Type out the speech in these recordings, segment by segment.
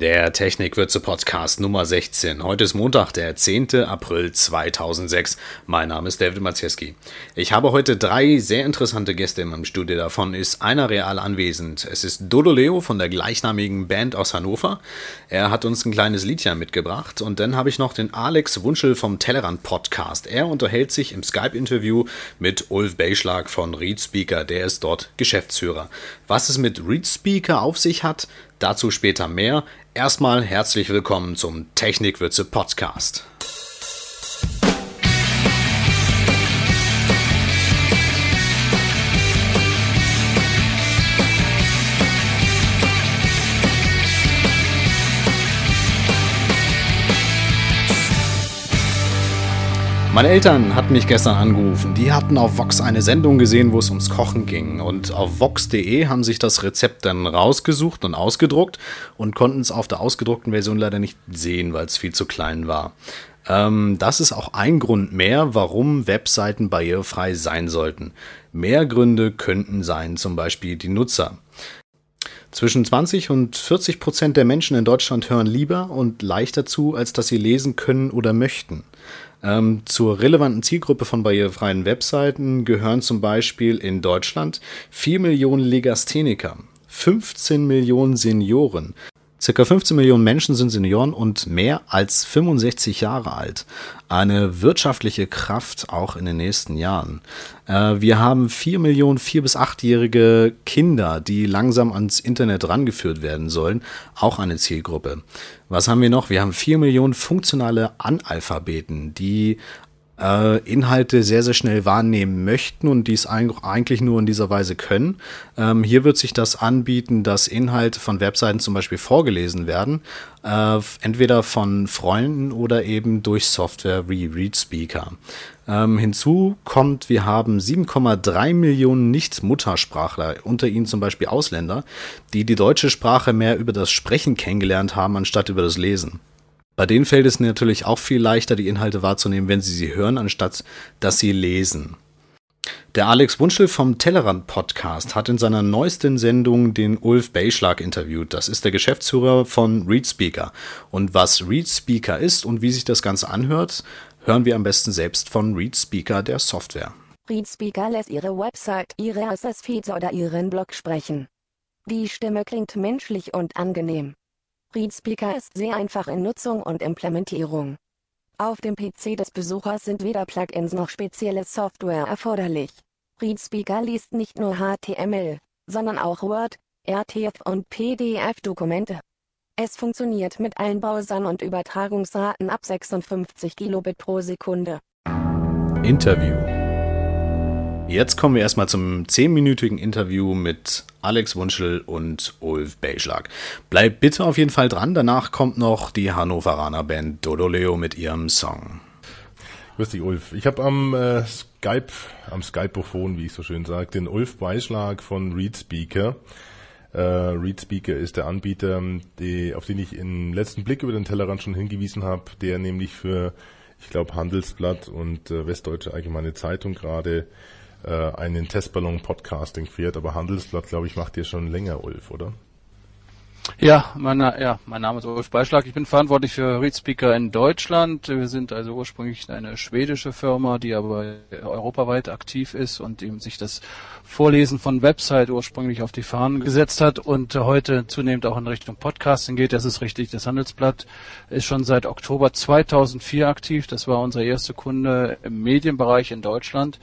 Der Technikwürze Podcast Nummer 16. Heute ist Montag, der 10. April 2006. Mein Name ist David Maciejski. Ich habe heute drei sehr interessante Gäste in meinem Studio. Davon ist einer real anwesend. Es ist Dodo Leo von der gleichnamigen Band aus Hannover. Er hat uns ein kleines Liedchen mitgebracht. Und dann habe ich noch den Alex Wunschel vom Tellerrand Podcast. Er unterhält sich im Skype-Interview mit Ulf Beischlag von Reed Speaker. Der ist dort Geschäftsführer. Was es mit Reed Speaker auf sich hat, dazu später mehr. Erstmal herzlich willkommen zum Technikwürze Podcast. Meine Eltern hatten mich gestern angerufen. Die hatten auf Vox eine Sendung gesehen, wo es ums Kochen ging. Und auf vox.de haben sich das Rezept dann rausgesucht und ausgedruckt und konnten es auf der ausgedruckten Version leider nicht sehen, weil es viel zu klein war. Ähm, das ist auch ein Grund mehr, warum Webseiten barrierefrei sein sollten. Mehr Gründe könnten sein, zum Beispiel die Nutzer. Zwischen 20 und 40 Prozent der Menschen in Deutschland hören lieber und leichter zu, als dass sie lesen können oder möchten. Ähm, zur relevanten Zielgruppe von barrierefreien Webseiten gehören zum Beispiel in Deutschland 4 Millionen Legastheniker, 15 Millionen Senioren, Circa 15 Millionen Menschen sind Senioren und mehr als 65 Jahre alt. Eine wirtschaftliche Kraft auch in den nächsten Jahren. Äh, wir haben 4 Millionen 4- bis 8-jährige Kinder, die langsam ans Internet rangeführt werden sollen. Auch eine Zielgruppe. Was haben wir noch? Wir haben 4 Millionen funktionale Analphabeten, die äh, Inhalte sehr, sehr schnell wahrnehmen möchten und dies eigentlich nur in dieser Weise können. Ähm, hier wird sich das anbieten, dass Inhalte von Webseiten zum Beispiel vorgelesen werden, äh, entweder von Freunden oder eben durch Software wie ReadSpeaker. Ähm, hinzu kommt, wir haben 7,3 Millionen Nicht-Muttersprachler, unter ihnen zum Beispiel Ausländer, die die deutsche Sprache mehr über das Sprechen kennengelernt haben, anstatt über das Lesen. Bei denen fällt es natürlich auch viel leichter, die Inhalte wahrzunehmen, wenn sie sie hören, anstatt dass sie lesen. Der Alex Wunschel vom Tellerrand Podcast hat in seiner neuesten Sendung den Ulf Beischlag interviewt. Das ist der Geschäftsführer von ReadSpeaker. Und was ReadSpeaker ist und wie sich das Ganze anhört, hören wir am besten selbst von ReadSpeaker der Software. ReadSpeaker lässt Ihre Website, Ihre RSS-Feeds oder Ihren Blog sprechen. Die Stimme klingt menschlich und angenehm. ReadSpeaker ist sehr einfach in Nutzung und Implementierung. Auf dem PC des Besuchers sind weder Plugins noch spezielle Software erforderlich. ReadSpeaker liest nicht nur HTML, sondern auch Word, RTF und PDF-Dokumente. Es funktioniert mit allen Browsern und Übertragungsraten ab 56 Kilobit pro Sekunde. Interview Jetzt kommen wir erstmal zum 10-minütigen Interview mit Alex Wunschel und Ulf Beischlag. Bleibt bitte auf jeden Fall dran, danach kommt noch die Hannoveraner Band Dodoleo mit ihrem Song. Grüß dich, Ulf. Ich habe am äh, Skype, am Skypophon, wie ich so schön sage, den Ulf Beischlag von ReadSpeaker. Äh, ReadSpeaker ist der Anbieter, die, auf den ich im letzten Blick über den Tellerrand schon hingewiesen habe, der nämlich für, ich glaube, Handelsblatt und äh, Westdeutsche Allgemeine Zeitung gerade äh, einen Testballon Podcasting fährt, aber Handelsblatt, glaube ich, macht ihr schon länger, Ulf, oder? Ja, mein, ja, mein Name ist Ulf Beischlag. Ich bin verantwortlich für ReadSpeaker in Deutschland. Wir sind also ursprünglich eine schwedische Firma, die aber europaweit aktiv ist und eben sich das Vorlesen von Website ursprünglich auf die Fahnen gesetzt hat und heute zunehmend auch in Richtung Podcasting geht. Das ist richtig. Das Handelsblatt ist schon seit Oktober 2004 aktiv. Das war unser erster Kunde im Medienbereich in Deutschland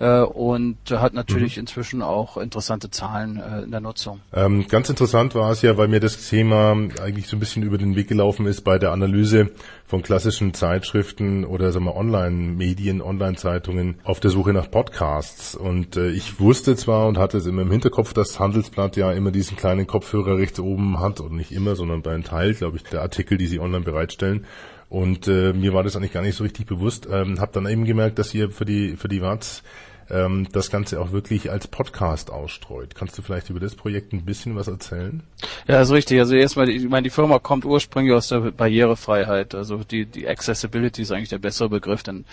äh, und hat natürlich mhm. inzwischen auch interessante Zahlen äh, in der Nutzung. Ähm, ganz interessant war es ja, weil mir das Thema eigentlich so ein bisschen über den Weg gelaufen ist bei der Analyse von klassischen Zeitschriften oder sagen wir Online-Medien, Online-Zeitungen auf der Suche nach Podcasts. Und äh, ich wusste zwar und hatte es immer im Hinterkopf, dass Handelsblatt ja immer diesen kleinen Kopfhörer rechts oben hat und nicht immer, sondern bei einem Teil, glaube ich, der Artikel, die sie online bereitstellen. Und äh, mir war das eigentlich gar nicht so richtig bewusst. Ähm, habe dann eben gemerkt, dass ihr für die für die Watz ähm, das Ganze auch wirklich als Podcast ausstreut. Kannst du vielleicht über das Projekt ein bisschen was erzählen? Ja, ist richtig. Also erstmal, ich meine, die Firma kommt ursprünglich aus der Barrierefreiheit. Also die, die Accessibility ist eigentlich der bessere Begriff, denn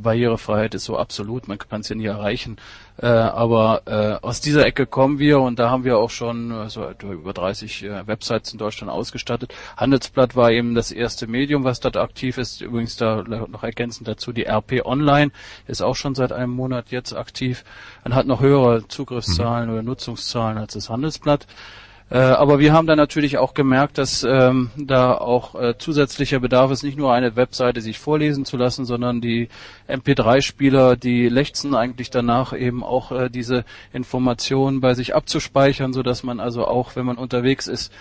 Barrierefreiheit ist so absolut, man kann es ja nie erreichen. Äh, aber äh, aus dieser Ecke kommen wir und da haben wir auch schon also über 30 äh, Websites in Deutschland ausgestattet. Handelsblatt war eben das erste Medium, was dort aktiv ist. Übrigens da noch ergänzend dazu die RP Online ist auch schon seit einem Monat jetzt aktiv und hat noch höhere Zugriffszahlen mhm. oder Nutzungszahlen als das Handelsblatt. Äh, aber wir haben dann natürlich auch gemerkt, dass ähm, da auch äh, zusätzlicher Bedarf ist, nicht nur eine Webseite sich vorlesen zu lassen, sondern die MP3-Spieler, die lechzen eigentlich danach eben auch äh, diese Informationen bei sich abzuspeichern, so dass man also auch, wenn man unterwegs ist,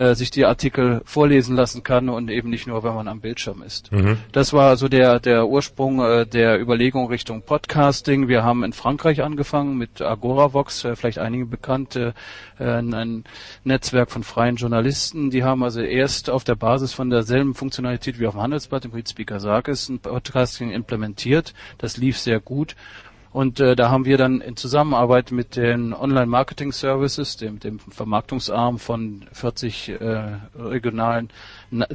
äh, sich die Artikel vorlesen lassen kann und eben nicht nur, wenn man am Bildschirm ist. Mhm. Das war so der, der Ursprung äh, der Überlegung Richtung Podcasting. Wir haben in Frankreich angefangen mit AgoraVox, äh, vielleicht einige bekannte, äh, ein Netzwerk von freien Journalisten. Die haben also erst auf der Basis von derselben Funktionalität wie auf dem Handelsblatt, im Speaker Sarkis, ein Podcasting implementiert. Das lief sehr gut. Und äh, da haben wir dann in Zusammenarbeit mit den Online-Marketing-Services, dem, dem Vermarktungsarm von 40 äh, regionalen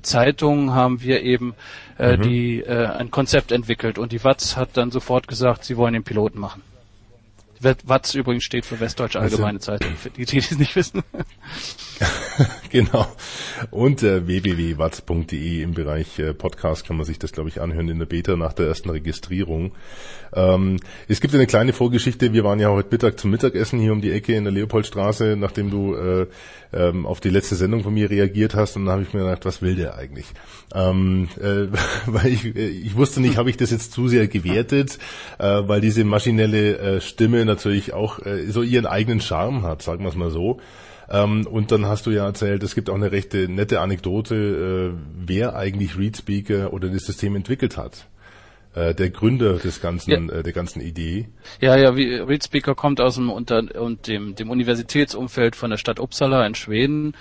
Zeitungen, haben wir eben äh, mhm. die, äh, ein Konzept entwickelt. Und die WATS hat dann sofort gesagt, sie wollen den Piloten machen. WATS übrigens steht für Westdeutsche also Allgemeine also, Zeitung, für die, die es nicht wissen. genau. Und äh, www.watz.de im Bereich äh, Podcast kann man sich das, glaube ich, anhören in der Beta nach der ersten Registrierung. Ähm, es gibt eine kleine Vorgeschichte. Wir waren ja heute Mittag zum Mittagessen hier um die Ecke in der Leopoldstraße, nachdem du äh, ähm, auf die letzte Sendung von mir reagiert hast. Und dann habe ich mir gedacht, was will der eigentlich? Ähm, äh, weil ich, äh, ich wusste nicht, habe ich das jetzt zu sehr gewertet, äh, weil diese maschinelle äh, Stimme natürlich auch äh, so ihren eigenen Charme hat, sagen wir es mal so. Ähm, und dann hast du ja erzählt, es gibt auch eine rechte nette Anekdote, äh, wer eigentlich ReadSpeaker oder das System entwickelt hat äh, der Gründer des ganzen, ja. äh, der ganzen Idee. Ja, ja, wie ReadSpeaker kommt aus dem unter und dem, dem Universitätsumfeld von der Stadt Uppsala in Schweden.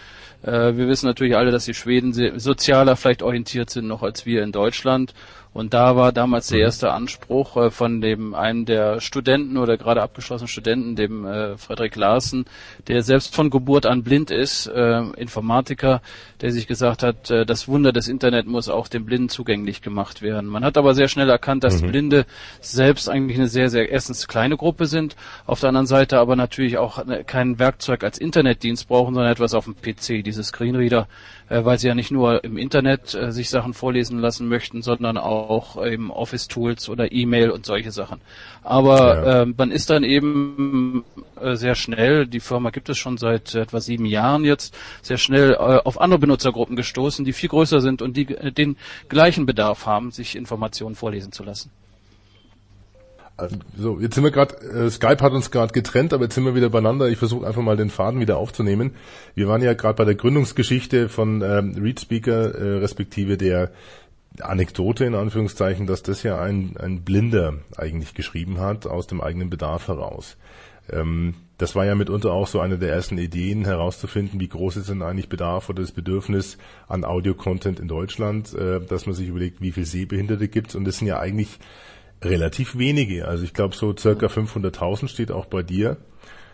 Äh, wir wissen natürlich alle, dass die Schweden sozialer vielleicht orientiert sind noch als wir in Deutschland und da war damals der mhm. erste Anspruch äh, von dem einem der Studenten oder gerade abgeschlossenen Studenten, dem äh, Frederik Larsen, der selbst von Geburt an blind ist, äh, Informatiker, der sich gesagt hat, äh, das Wunder des Internet muss auch den Blinden zugänglich gemacht werden. Man hat aber sehr schnell erkannt, dass mhm. Blinde selbst eigentlich eine sehr, sehr erstens kleine Gruppe sind, auf der anderen Seite aber natürlich auch kein Werkzeug als Internetdienst brauchen, sondern etwas auf dem PC, diese Screenreader, äh, weil sie ja nicht nur im Internet äh, sich Sachen vorlesen lassen möchten, sondern auch eben Office-Tools oder E-Mail und solche Sachen. Aber ja. äh, man ist dann eben äh, sehr schnell, die Firma gibt es schon seit etwa sieben Jahren jetzt, sehr schnell äh, auf andere Benutzergruppen gestoßen, die viel größer sind und die den gleichen Bedarf haben, sich Informationen vorlesen zu lassen. So, jetzt sind wir gerade, äh, Skype hat uns gerade getrennt, aber jetzt sind wir wieder beieinander. Ich versuche einfach mal den Faden wieder aufzunehmen. Wir waren ja gerade bei der Gründungsgeschichte von ähm, ReadSpeaker, äh, respektive der Anekdote in Anführungszeichen, dass das ja ein, ein Blinder eigentlich geschrieben hat, aus dem eigenen Bedarf heraus. Ähm, das war ja mitunter auch so eine der ersten Ideen, herauszufinden, wie groß ist denn eigentlich Bedarf oder das Bedürfnis an Audio-Content in Deutschland, äh, dass man sich überlegt, wie viel Sehbehinderte gibt Und das sind ja eigentlich relativ wenige. Also ich glaube so circa 500.000 steht auch bei dir.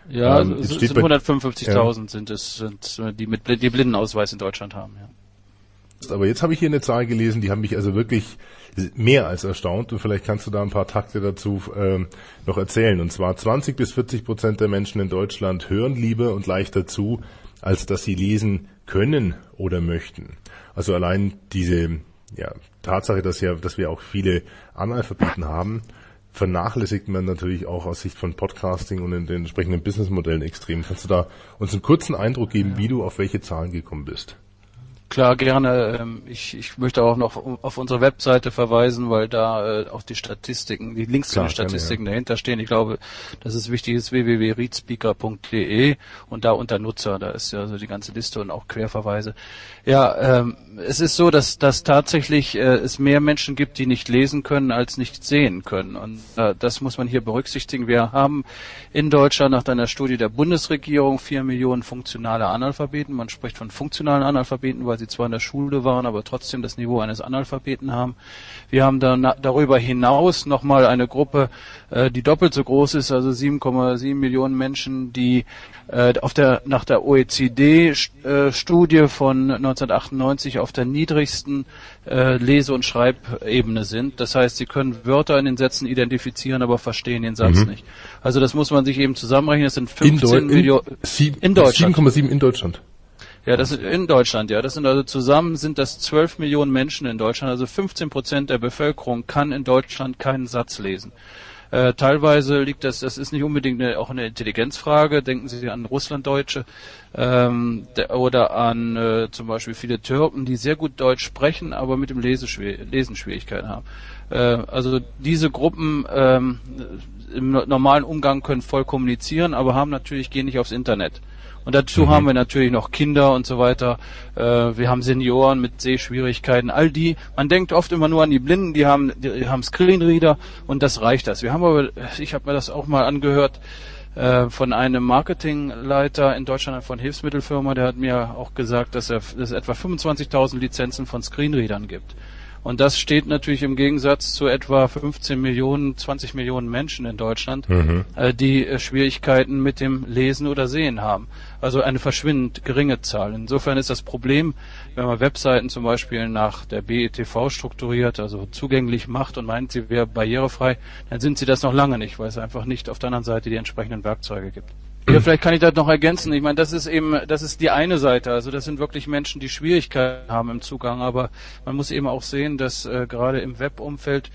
Ja, ähm, es sind 155.000 ja. sind es, sind, die mit die Blindenausweis in Deutschland haben. Ja. Aber jetzt habe ich hier eine Zahl gelesen, die haben mich also wirklich mehr als erstaunt und vielleicht kannst du da ein paar Takte dazu ähm, noch erzählen. Und zwar 20 bis 40 Prozent der Menschen in Deutschland hören lieber und leichter zu, als dass sie lesen können oder möchten. Also allein diese ja, Tatsache, dass ja, dass wir auch viele Analphabeten haben, vernachlässigt man natürlich auch aus Sicht von Podcasting und in den entsprechenden Businessmodellen extrem. Kannst du da uns einen kurzen Eindruck geben, ja. wie du auf welche Zahlen gekommen bist? Klar, gerne. Ähm, ich, ich möchte auch noch auf unsere Webseite verweisen, weil da äh, auch die Statistiken, die Links Klar, zu den Statistiken ja. dahinter stehen. Ich glaube, das ist wichtig, ist www.readspeaker.de und da unter Nutzer, da ist ja so die ganze Liste und auch Querverweise. Ja, ähm, es ist so, dass, dass tatsächlich äh, es mehr Menschen gibt, die nicht lesen können, als nicht sehen können. Und äh, das muss man hier berücksichtigen. Wir haben in Deutschland nach einer Studie der Bundesregierung vier Millionen funktionale Analphabeten. Man spricht von funktionalen Analphabeten, weil sie zwar in der Schule waren, aber trotzdem das Niveau eines Analphabeten haben. Wir haben dann darüber hinaus nochmal eine Gruppe, äh, die doppelt so groß ist, also 7,7 Millionen Menschen, die äh, auf der, nach der OECD-Studie äh, von 1998 auf der niedrigsten äh, Lese- und Schreibebene sind. Das heißt, sie können Wörter in den Sätzen identifizieren, aber verstehen den Satz mhm. nicht. Also das muss man sich eben zusammenrechnen. Das sind 15 Millionen in, in Deutschland. 7,7 in Deutschland. Ja, das ist in Deutschland, ja. Das sind also zusammen sind das 12 Millionen Menschen in Deutschland. Also 15 Prozent der Bevölkerung kann in Deutschland keinen Satz lesen. Äh, teilweise liegt das, das ist nicht unbedingt eine, auch eine Intelligenzfrage. Denken Sie an Russlanddeutsche ähm, der, oder an äh, zum Beispiel viele Türken, die sehr gut Deutsch sprechen, aber mit dem Leseschwier Lesen Schwierigkeiten haben. Äh, also diese Gruppen ähm, im normalen Umgang können voll kommunizieren, aber haben natürlich gehen nicht aufs Internet. Und dazu mhm. haben wir natürlich noch Kinder und so weiter. Äh, wir haben Senioren mit Sehschwierigkeiten. All die, man denkt oft immer nur an die Blinden, die haben, die haben Screenreader und das reicht das. Wir haben aber, ich habe mir das auch mal angehört, äh, von einem Marketingleiter in Deutschland von Hilfsmittelfirma, der hat mir auch gesagt, dass, er, dass es etwa 25.000 Lizenzen von Screenreadern gibt. Und das steht natürlich im Gegensatz zu etwa 15 Millionen, 20 Millionen Menschen in Deutschland, mhm. äh, die äh, Schwierigkeiten mit dem Lesen oder Sehen haben. Also eine verschwindend geringe Zahl. Insofern ist das Problem, wenn man Webseiten zum Beispiel nach der BETV strukturiert, also zugänglich macht und meint, sie wäre barrierefrei, dann sind sie das noch lange nicht, weil es einfach nicht auf der anderen Seite die entsprechenden Werkzeuge gibt. Ja, vielleicht kann ich das noch ergänzen. Ich meine, das ist eben, das ist die eine Seite. Also das sind wirklich Menschen, die Schwierigkeiten haben im Zugang. Aber man muss eben auch sehen, dass äh, gerade im Webumfeld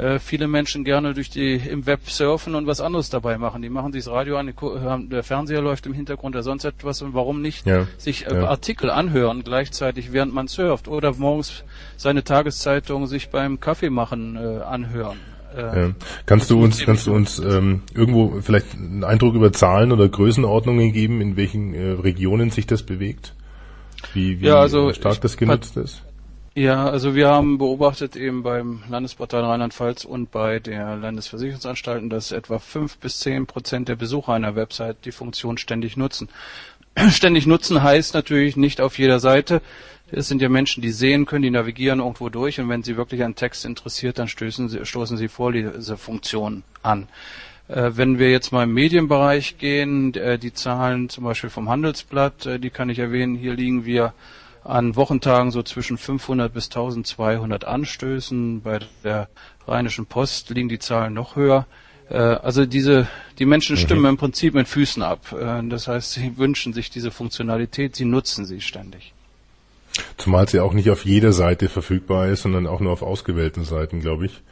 äh, viele Menschen gerne durch die im Web surfen und was anderes dabei machen. Die machen sich das Radio an, der Fernseher läuft im Hintergrund oder sonst etwas und warum nicht ja, sich äh, ja. Artikel anhören gleichzeitig, während man surft oder morgens seine Tageszeitung sich beim Kaffee machen äh, anhören. Äh, ja. Kannst du uns, kannst du uns ähm, irgendwo vielleicht einen Eindruck über Zahlen oder Größenordnungen geben, in welchen äh, Regionen sich das bewegt? Wie, wie ja, also stark das genutzt ist? Ja, also wir haben beobachtet eben beim Landesportal Rheinland-Pfalz und bei der Landesversicherungsanstalten, dass etwa fünf bis zehn Prozent der Besucher einer Website die Funktion ständig nutzen. ständig nutzen heißt natürlich nicht auf jeder Seite. Es sind ja Menschen, die sehen können, die navigieren irgendwo durch und wenn sie wirklich an Text interessiert, dann stößen sie, stoßen sie vor diese Funktion an. Äh, wenn wir jetzt mal im Medienbereich gehen, äh, die Zahlen zum Beispiel vom Handelsblatt, äh, die kann ich erwähnen, hier liegen wir an Wochentagen so zwischen 500 bis 1200 Anstößen. Bei der Rheinischen Post liegen die Zahlen noch höher. Äh, also diese, die Menschen stimmen mhm. im Prinzip mit Füßen ab. Äh, das heißt, sie wünschen sich diese Funktionalität, sie nutzen sie ständig. Zumal sie auch nicht auf jeder Seite verfügbar ist, sondern auch nur auf ausgewählten Seiten, glaube ich.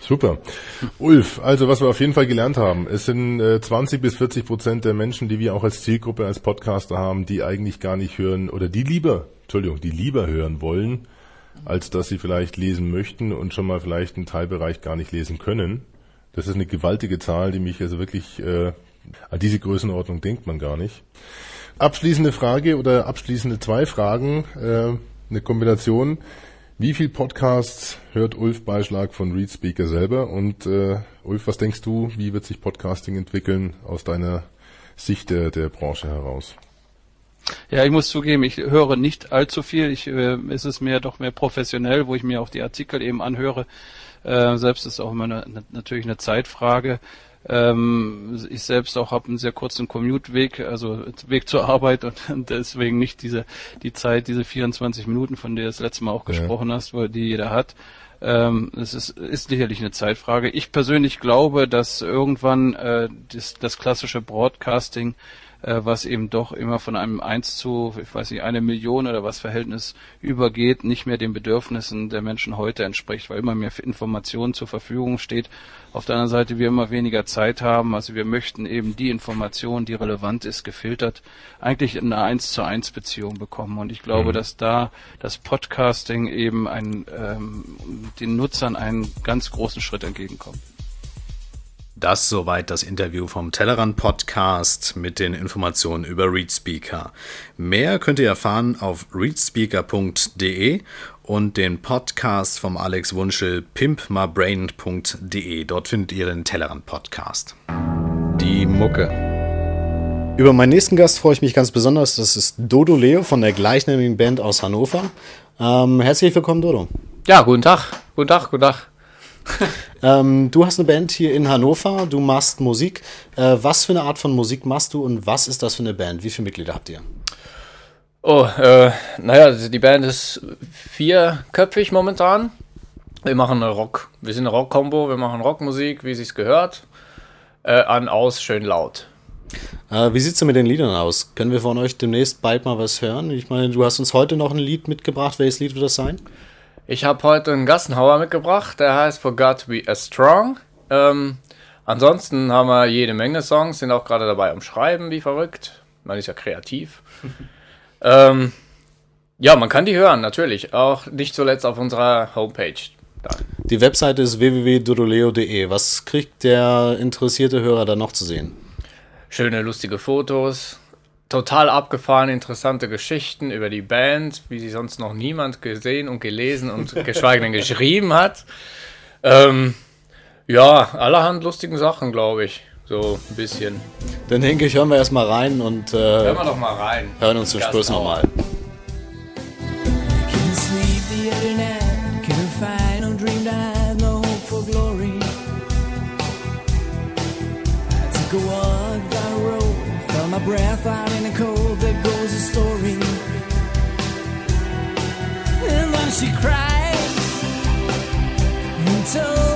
Super. Ulf, also was wir auf jeden Fall gelernt haben, es sind äh, 20 bis 40 Prozent der Menschen, die wir auch als Zielgruppe, als Podcaster haben, die eigentlich gar nicht hören oder die lieber, Entschuldigung, die lieber hören wollen, als dass sie vielleicht lesen möchten und schon mal vielleicht einen Teilbereich gar nicht lesen können. Das ist eine gewaltige Zahl, die mich also wirklich, äh, an diese Größenordnung denkt man gar nicht. Abschließende Frage oder abschließende zwei Fragen, äh, eine Kombination. Wie viel Podcasts hört Ulf Beischlag von ReadSpeaker selber? Und äh, Ulf, was denkst du, wie wird sich Podcasting entwickeln aus deiner Sicht der, der Branche heraus? Ja, ich muss zugeben, ich höre nicht allzu viel. Ich, äh, ist es mehr doch mehr professionell, wo ich mir auch die Artikel eben anhöre. Äh, selbst ist auch immer eine, natürlich eine Zeitfrage. Ähm, ich selbst auch habe einen sehr kurzen Commute-Weg, also Weg zur Arbeit und, deswegen nicht diese die Zeit, diese 24 Minuten, von der du das letzte Mal auch gesprochen ja. hast, die jeder hat. Ähm, es ist, ist sicherlich eine Zeitfrage. Ich persönlich glaube, dass irgendwann äh, das, das klassische Broadcasting was eben doch immer von einem 1 zu, ich weiß nicht, eine Million oder was Verhältnis übergeht, nicht mehr den Bedürfnissen der Menschen heute entspricht, weil immer mehr Informationen zur Verfügung steht. Auf der anderen Seite wir immer weniger Zeit haben, also wir möchten eben die Information, die relevant ist, gefiltert, eigentlich in einer 1 zu 1 Beziehung bekommen. Und ich glaube, mhm. dass da das Podcasting eben ein, ähm, den Nutzern einen ganz großen Schritt entgegenkommt. Das soweit das Interview vom Tellerrand Podcast mit den Informationen über ReadSpeaker. Mehr könnt ihr erfahren auf readspeaker.de und den Podcast vom Alex Wunschel pimpmabrain.de. Dort findet ihr den Tellerrand Podcast. Die Mucke. Über meinen nächsten Gast freue ich mich ganz besonders. Das ist Dodo Leo von der gleichnamigen Band aus Hannover. Ähm, herzlich willkommen, Dodo. Ja, guten Tag. Guten Tag, guten Tag. ähm, du hast eine Band hier in Hannover, du machst Musik. Äh, was für eine Art von Musik machst du und was ist das für eine Band? Wie viele Mitglieder habt ihr? Oh, äh, naja, die Band ist vierköpfig momentan. Wir machen eine Rock, wir sind eine Rock-Kombo, wir machen Rockmusik, wie sich's gehört. Äh, an, aus, schön laut. Äh, wie sieht es denn mit den Liedern aus? Können wir von euch demnächst bald mal was hören? Ich meine, du hast uns heute noch ein Lied mitgebracht. Welches Lied wird das sein? Ich habe heute einen Gassenhauer mitgebracht, der heißt Forgot to Be As Strong. Ähm, ansonsten haben wir jede Menge Songs, sind auch gerade dabei am Schreiben, wie verrückt. Man ist ja kreativ. ähm, ja, man kann die hören, natürlich. Auch nicht zuletzt auf unserer Homepage. Da. Die Webseite ist www.dodoleo.de. Was kriegt der interessierte Hörer da noch zu sehen? schöne, lustige Fotos, total abgefahren, interessante Geschichten über die Band, wie sie sonst noch niemand gesehen und gelesen und geschweige denn geschrieben hat. Ähm, ja, allerhand lustigen Sachen, glaube ich. So ein bisschen. Dann denke ich, hören wir erstmal rein und äh, hören wir doch mal rein. Hören uns zum Schluss nochmal. She cried and told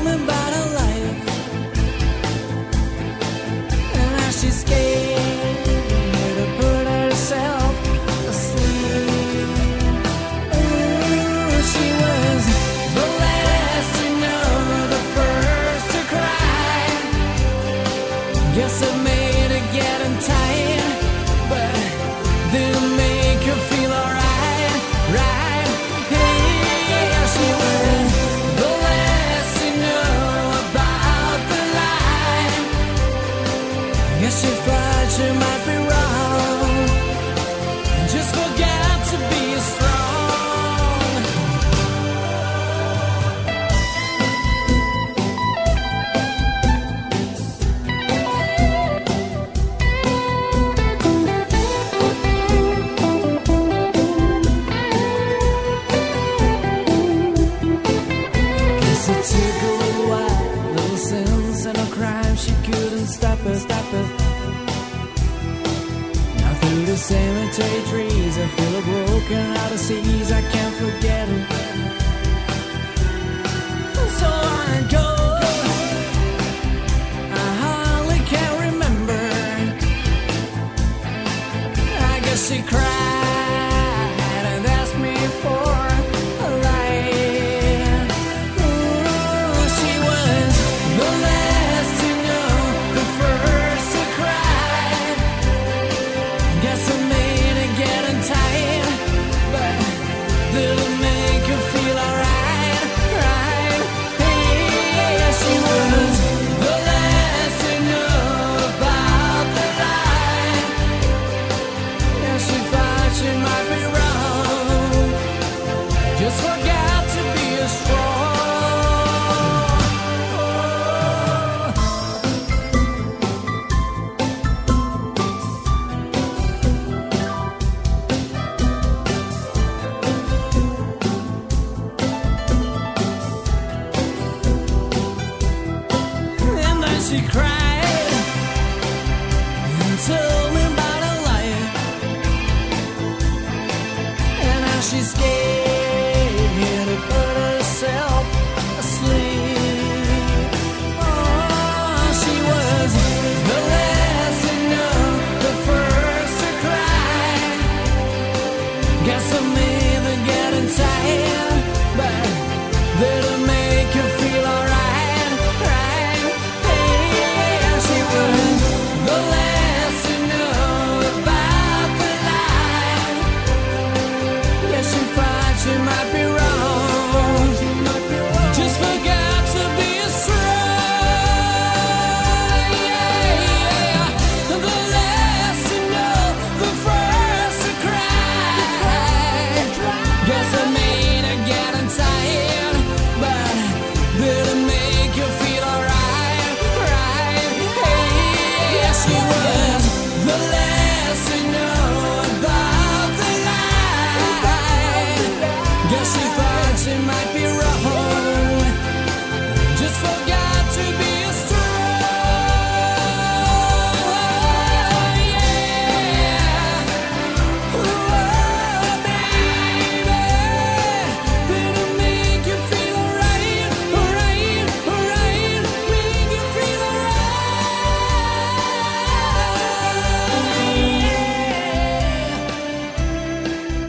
Guess if I might be wrong. Cemetery trees I feel of broken out of seas I can't forget it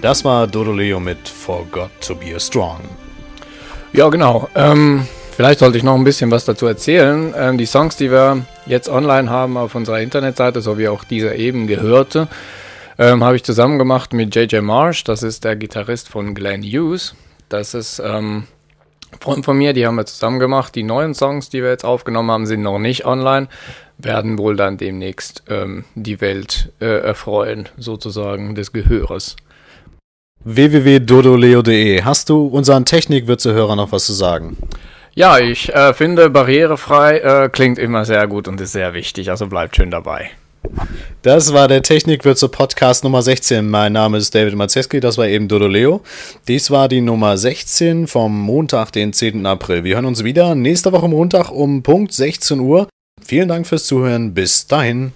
Das war Dodoleo mit Forgot to be a Strong. Ja, genau. Ähm, vielleicht sollte ich noch ein bisschen was dazu erzählen. Ähm, die Songs, die wir jetzt online haben auf unserer Internetseite, so wie auch dieser eben gehörte, ähm, habe ich zusammen gemacht mit JJ Marsh. Das ist der Gitarrist von Glenn Hughes. Das ist ähm, Freund von mir, die haben wir zusammen gemacht. Die neuen Songs, die wir jetzt aufgenommen haben, sind noch nicht online, werden wohl dann demnächst ähm, die Welt äh, erfreuen, sozusagen des Gehöres. www.dodoleo.de. Hast du unseren Technikwürze-Hörer noch was zu sagen? Ja, ich äh, finde, barrierefrei äh, klingt immer sehr gut und ist sehr wichtig, also bleibt schön dabei. Das war der Technikwürze Podcast Nummer 16. Mein Name ist David Mazeski, das war eben Dodoleo. Dies war die Nummer 16 vom Montag, den 10. April. Wir hören uns wieder nächste Woche Montag um Punkt 16 Uhr. Vielen Dank fürs Zuhören. Bis dahin.